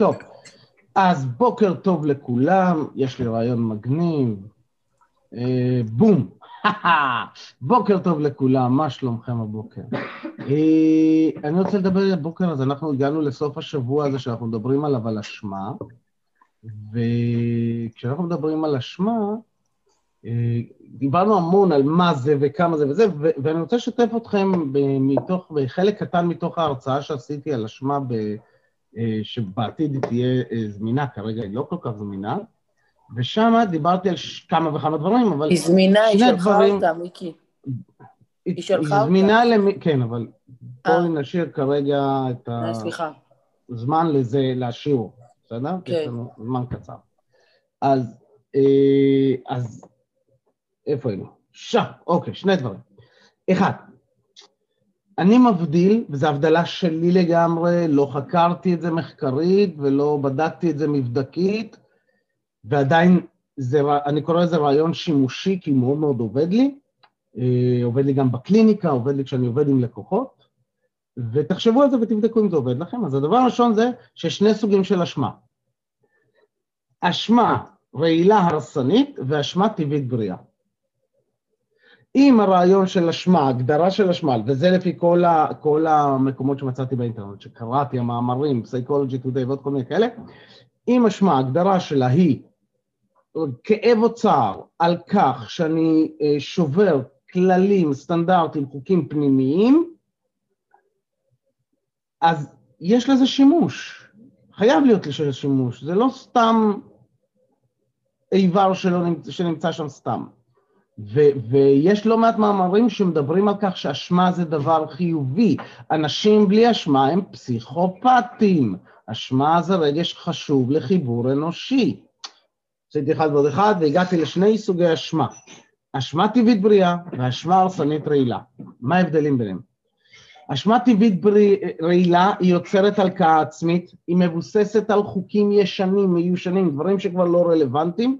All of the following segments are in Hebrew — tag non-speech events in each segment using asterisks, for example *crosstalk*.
טוב, אז בוקר טוב לכולם, יש לי רעיון מגניב. אה, בום, *laughs* בוקר טוב לכולם, מה שלומכם הבוקר? אה, אני רוצה לדבר על הבוקר הזה, אנחנו הגענו לסוף השבוע הזה שאנחנו מדברים עליו על אשמה, וכשאנחנו מדברים על אשמה, אה, דיברנו המון על מה זה וכמה זה וזה, ואני רוצה לשתף אתכם מתוך, בחלק קטן מתוך ההרצאה שעשיתי על אשמה, ב- שבעתיד היא תהיה אה, זמינה, כרגע היא לא כל כך זמינה, ושם דיברתי על כמה וכמה דברים, אבל... היא זמינה, היא שלחה דברים... אותה, מיקי. היא שלחה אותה. היא זמינה למי... כן, אבל בואי נשאיר כרגע את הזמן לזה, להשאיר, בסדר? כן. יש לנו זמן קצר. אז, אז איפה היינו? שם, אוקיי, שני דברים. אחד, אני מבדיל, וזו הבדלה שלי לגמרי, לא חקרתי את זה מחקרית ולא בדקתי את זה מבדקית, ועדיין זה, אני קורא לזה רעיון שימושי, כי מאוד מאוד עובד לי, אה, עובד לי גם בקליניקה, עובד לי כשאני עובד עם לקוחות, ותחשבו על זה ותבדקו אם זה עובד לכם. אז הדבר הראשון זה שיש שני סוגים של אשמה. אשמה רעילה הרסנית ואשמה טבעית בריאה. אם הרעיון של אשמה, הגדרה של אשמה, וזה לפי כל, ה, כל המקומות שמצאתי באינטרנט, שקראתי, המאמרים, Psychology Today ועוד כל מיני כאלה, אם אשמה, הגדרה שלה היא כאב או צער על כך שאני אה, שובר כללים, סטנדרטים, חוקים פנימיים, אז יש לזה שימוש, חייב להיות לזה שימוש, זה לא סתם איבר שלא נמצא, שנמצא שם סתם. ו- ויש לא מעט מאמרים שמדברים על כך שאשמה זה דבר חיובי. אנשים בלי אשמה הם פסיכופטים. אשמה זה רגש חשוב לחיבור אנושי. עשיתי אחד ועוד אחד והגעתי לשני סוגי אשמה. אשמה טבעית בריאה ואשמה הרסנית רעילה. מה ההבדלים ביניהם? אשמה טבעית רעילה היא יוצרת הלקאה עצמית, היא מבוססת על חוקים ישנים, מיושנים, דברים שכבר לא רלוונטיים,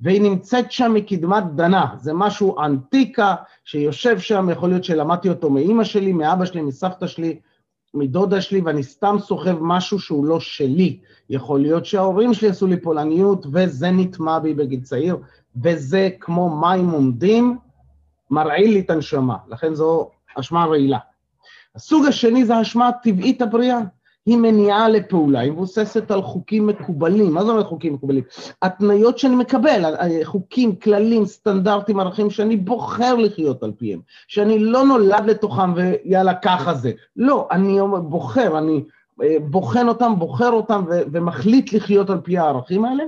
והיא נמצאת שם מקדמת דנה, זה משהו אנטיקה שיושב שם, יכול להיות שלמדתי אותו מאימא שלי, מאבא שלי, מסבתא שלי, מדודה שלי, ואני סתם סוחב משהו שהוא לא שלי. יכול להיות שההורים שלי עשו לי פולניות, וזה נטמע בי בגיל צעיר, וזה כמו מים עומדים, מרעיל לי את הנשמה, לכן זו אשמה רעילה. הסוג השני זה האשמה הטבעית הבריאה. היא מניעה לפעולה, היא מבוססת על חוקים מקובלים. מה זה אומר חוקים מקובלים? התניות שאני מקבל, חוקים, כללים, סטנדרטים, ערכים שאני בוחר לחיות על פיהם, שאני לא נולד לתוכם ויאללה, ככה זה. לא, אני בוחר, אני אה, בוחן אותם, בוחר אותם ו- ומחליט לחיות על פי הערכים האלה,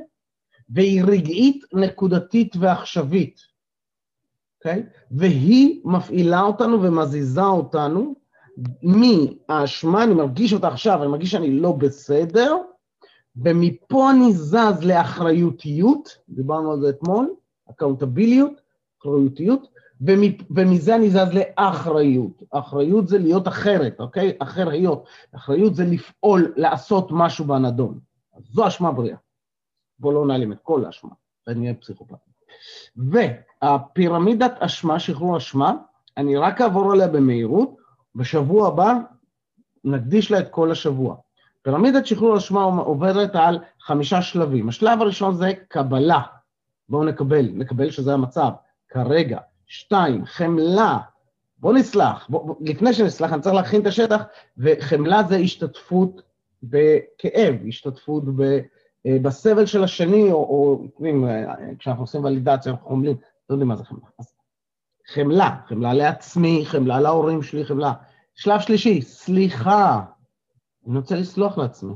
והיא רגעית, נקודתית ועכשווית, אוקיי? Okay? והיא מפעילה אותנו ומזיזה אותנו מהאשמה, אני מרגיש אותה עכשיו, אני מרגיש שאני לא בסדר, ומפה אני זז לאחריותיות, דיברנו על זה אתמול, אקאונטביליות, אחריותיות, ומזה אני זז לאחריות. אחריות זה להיות אחרת, אוקיי? אחריות. אחריות זה לפעול, לעשות משהו בנדון. אז זו אשמה בריאה. בואו לא נעלים את כל האשמה, אני אהיה פסיכופת. והפירמידת אשמה, שחרור אשמה, אני רק אעבור עליה במהירות, בשבוע הבא נקדיש לה את כל השבוע. פירמידת שחרור אשמה עוברת על חמישה שלבים. השלב הראשון זה קבלה. בואו נקבל, נקבל שזה המצב, כרגע. שתיים, חמלה. בואו נסלח. בוא, לפני שנסלח, אני צריך להכין את השטח, וחמלה זה השתתפות בכאב, השתתפות ב, אה, בסבל של השני, או, או כשאנחנו עושים ולידציה, אנחנו חומלים, לא יודעים מה זה חמלה. אז חמלה, חמלה לעצמי, חמלה להורים שלי, חמלה. שלב שלישי, סליחה. אני רוצה לסלוח לעצמי.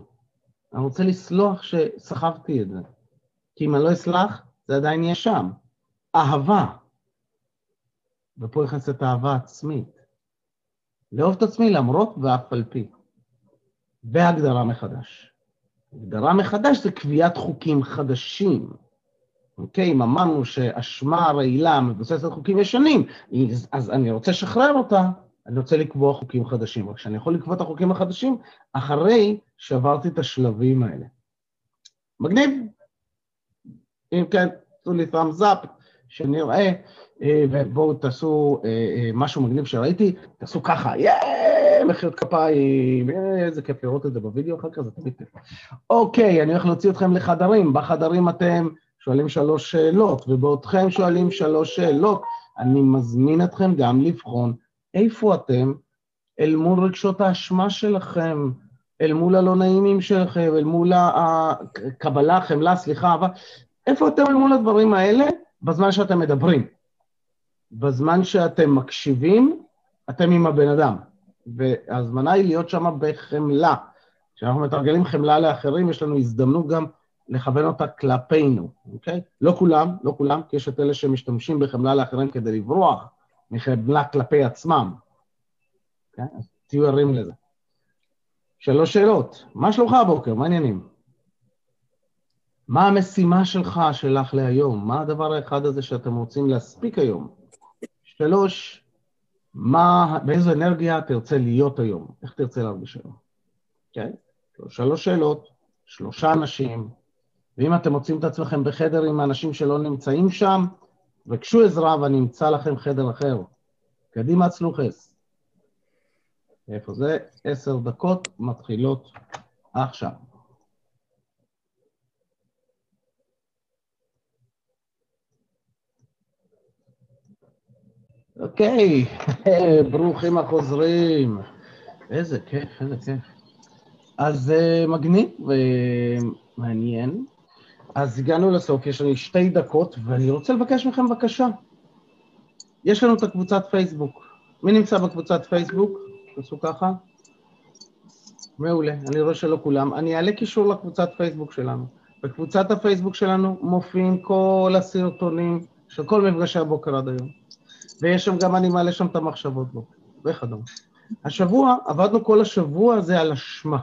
אני רוצה לסלוח שסחבתי את זה. כי אם אני לא אסלח, זה עדיין יהיה שם. אהבה. ופה נכנסת אהבה עצמית. לאהוב את עצמי למרות ואף על פי. והגדרה מחדש. הגדרה מחדש זה קביעת חוקים חדשים. אוקיי? אם אמרנו שאשמה רעילה מבוססת על חוקים ישנים, אז אני רוצה לשחרר אותה, אני רוצה לקבוע חוקים חדשים. רק שאני יכול לקבוע את החוקים החדשים אחרי שעברתי את השלבים האלה. מגניב? אם כן, תעשו לי thumbs up, שנראה, אה, ובואו תעשו אה, אה, משהו מגניב שראיתי, תעשו ככה, יאיי! אה, מחיאות כפיים, איזה כיף לראות את זה בווידאו אחר כך, זה תמיד כיף. אוקיי, אני הולך להוציא אתכם לחדרים, בחדרים אתם שואלים שלוש שאלות, ובעודכם שואלים שלוש שאלות. אני מזמין אתכם גם לבחון איפה אתם אל מול רגשות האשמה שלכם, אל מול הלא נעימים שלכם, אל מול הקבלה, חמלה, סליחה, אבל איפה אתם אל מול הדברים האלה בזמן שאתם מדברים? בזמן שאתם מקשיבים, אתם עם הבן אדם. וההזמנה היא להיות שם בחמלה. כשאנחנו מתרגלים חמלה לאחרים, יש לנו הזדמנות גם לכוון אותה כלפינו, אוקיי? לא כולם, לא כולם, כי יש את אלה שמשתמשים בחמלה לאחרים כדי לברוח מחמלה כלפי עצמם. אוקיי? אז תהיו ערים לזה. שלוש שאלות, מה שלומך הבוקר? מה העניינים? מה המשימה שלך, שלך להיום? מה הדבר האחד הזה שאתם רוצים להספיק היום? שלוש, מה, באיזו אנרגיה תרצה להיות היום? איך תרצה להרגיש היום? כן? שלוש שאלות, שלושה אנשים, ואם אתם מוצאים את עצמכם בחדר עם האנשים שלא נמצאים שם, בקשו עזרה ואני אמצא לכם חדר אחר. קדימה צלוחס. איפה זה? עשר דקות מתחילות עכשיו. אוקיי, *laughs* ברוכים החוזרים. איזה כיף, איזה כיף. אז uh, מגניב ומעניין. אז הגענו לסוף, יש לנו שתי דקות, ואני רוצה לבקש מכם בקשה. יש לנו את הקבוצת פייסבוק. מי נמצא בקבוצת פייסבוק? תעשו ככה. מעולה, אני רואה שלא כולם. אני אעלה קישור לקבוצת פייסבוק שלנו. בקבוצת הפייסבוק שלנו מופיעים כל הסרטונים של כל מפגשי הבוקר עד היום. ויש שם גם, אני מעלה שם את המחשבות בו, וכדומה. השבוע, עבדנו כל השבוע הזה על אשמה.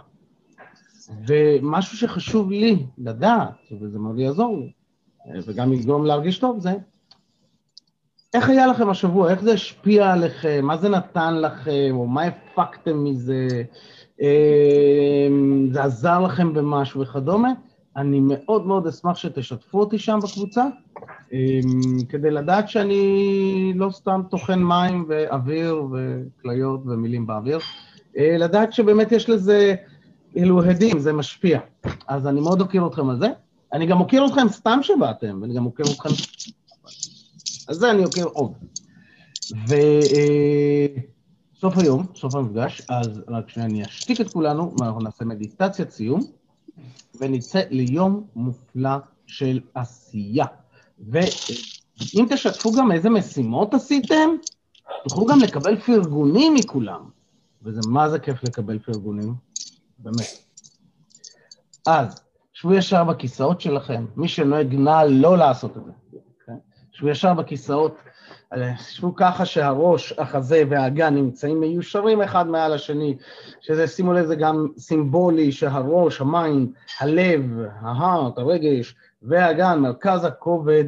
ומשהו שחשוב לי לדעת, וזה מאוד יעזור לי, וגם יגרום להרגיש טוב, זה איך היה לכם השבוע, איך זה השפיע עליכם, מה זה נתן לכם, או מה הפקתם מזה, אמ, זה עזר לכם במשהו וכדומה. אני מאוד מאוד אשמח שתשתפו אותי שם בקבוצה, אמ, כדי לדעת שאני לא סתם טוחן מים ואוויר וכליות ומילים באוויר, אה, לדעת שבאמת יש לזה, אלו הדים, זה משפיע. אז אני מאוד אוקיר אתכם על זה. אני גם אוקיר אתכם סתם שבאתם, ואני גם אוקיר אתכם... אז זה אני אוקיר עוד. וסוף אה, היום, סוף המפגש, אז רק שאני אשתיק את כולנו, ואנחנו נעשה מדיטציית סיום. ונצא ליום מופלא של עשייה. ואם תשתפו גם איזה משימות עשיתם, תוכלו גם לקבל פרגונים מכולם. וזה מה זה כיף לקבל פרגונים, באמת. אז, שבו ישר בכיסאות שלכם, מי שנוהג נא לא לעשות את זה. אוקיי? שבו ישר בכיסאות, שבו ככה שהראש, החזה והאגן נמצאים מיושרים אחד מעל השני, שזה, שימו לב, זה גם סימבולי שהראש, ה mind, הלב, ה heart, הרגש והאגן, מרכז הכובד,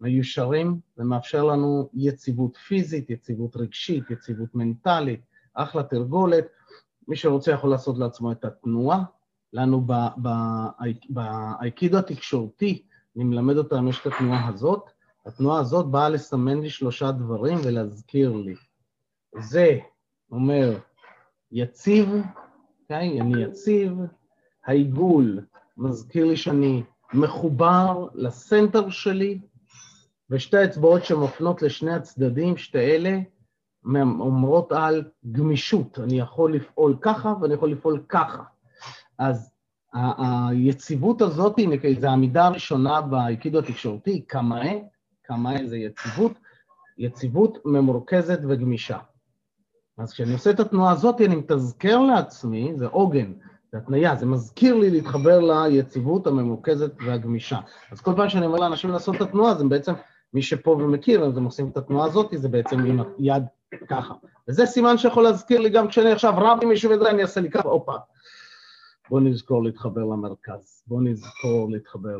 מיושרים, זה מאפשר לנו יציבות פיזית, יציבות רגשית, יציבות מנטלית, אחלה תרגולת. מי שרוצה יכול לעשות לעצמו את התנועה. לנו באייקידו התקשורתי, אני מלמד אותם, יש את התנועה הזאת, התנועה הזאת באה לסמן לי שלושה דברים ולהזכיר לי. זה אומר יציב, okay, אוקיי? אני יציב, העיגול מזכיר לי שאני מחובר לסנטר שלי, ושתי האצבעות שמופנות לשני הצדדים, שתי אלה, אומרות על גמישות, אני יכול לפעול ככה ואני יכול לפעול ככה. אז היציבות הזאת, זו העמידה הראשונה באיקידו התקשורתי, קמאה, כמה איזה יציבות, יציבות ממורכזת וגמישה. אז כשאני עושה את התנועה הזאת, אני מתזכר לעצמי, זה עוגן, זה התניה, זה מזכיר לי להתחבר ליציבות הממורכזת והגמישה. אז כל פעם שאני אומר לאנשים לעשות את התנועה, זה בעצם, מי שפה ומכיר, אז הם עושים את התנועה הזאת, זה בעצם עם היד ככה. וזה סימן שיכול להזכיר לי גם כשאני עכשיו רב עם מישהו וזה, אני אעשה לי ככה, הופה. בואו נזכור להתחבר למרכז, בואו נזכור להתחבר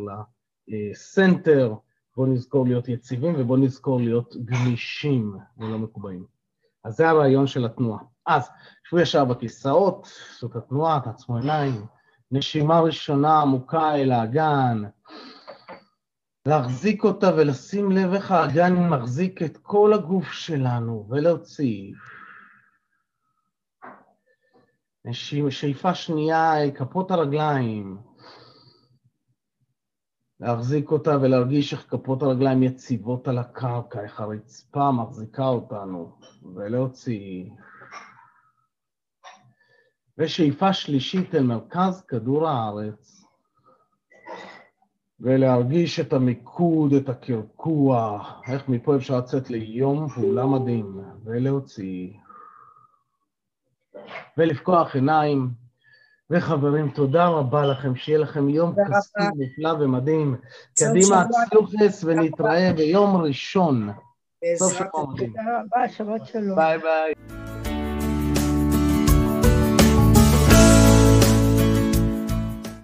לסנטר, בואו נזכור להיות יציבים ובואו נזכור להיות גמישים ולא מקובעים. אז זה הרעיון של התנועה. אז, שבו ישר בכיסאות, זאת התנועה, תעצמו עיניים, נשימה ראשונה עמוקה אל האגן, להחזיק אותה ולשים לב איך האגן מחזיק את כל הגוף שלנו ולהוציא. שאיפה שנייה, כפות הרגליים. להחזיק אותה ולהרגיש איך כפות הרגליים יציבות על הקרקע, איך הרצפה מחזיקה אותנו, ולהוציא. ושאיפה שלישית אל מרכז כדור הארץ, ולהרגיש את המיקוד, את הקרקוע, איך מפה אפשר לצאת ליום פעולה מדהים, ולהוציא. ולפקוח עיניים. וחברים, תודה רבה לכם, שיהיה לכם יום כספי נפלא ומדהים. קדימה, צלוחס, ונתראה ביום ראשון. בעזרת השם. תודה רבה, שבת שלום. ביי ביי.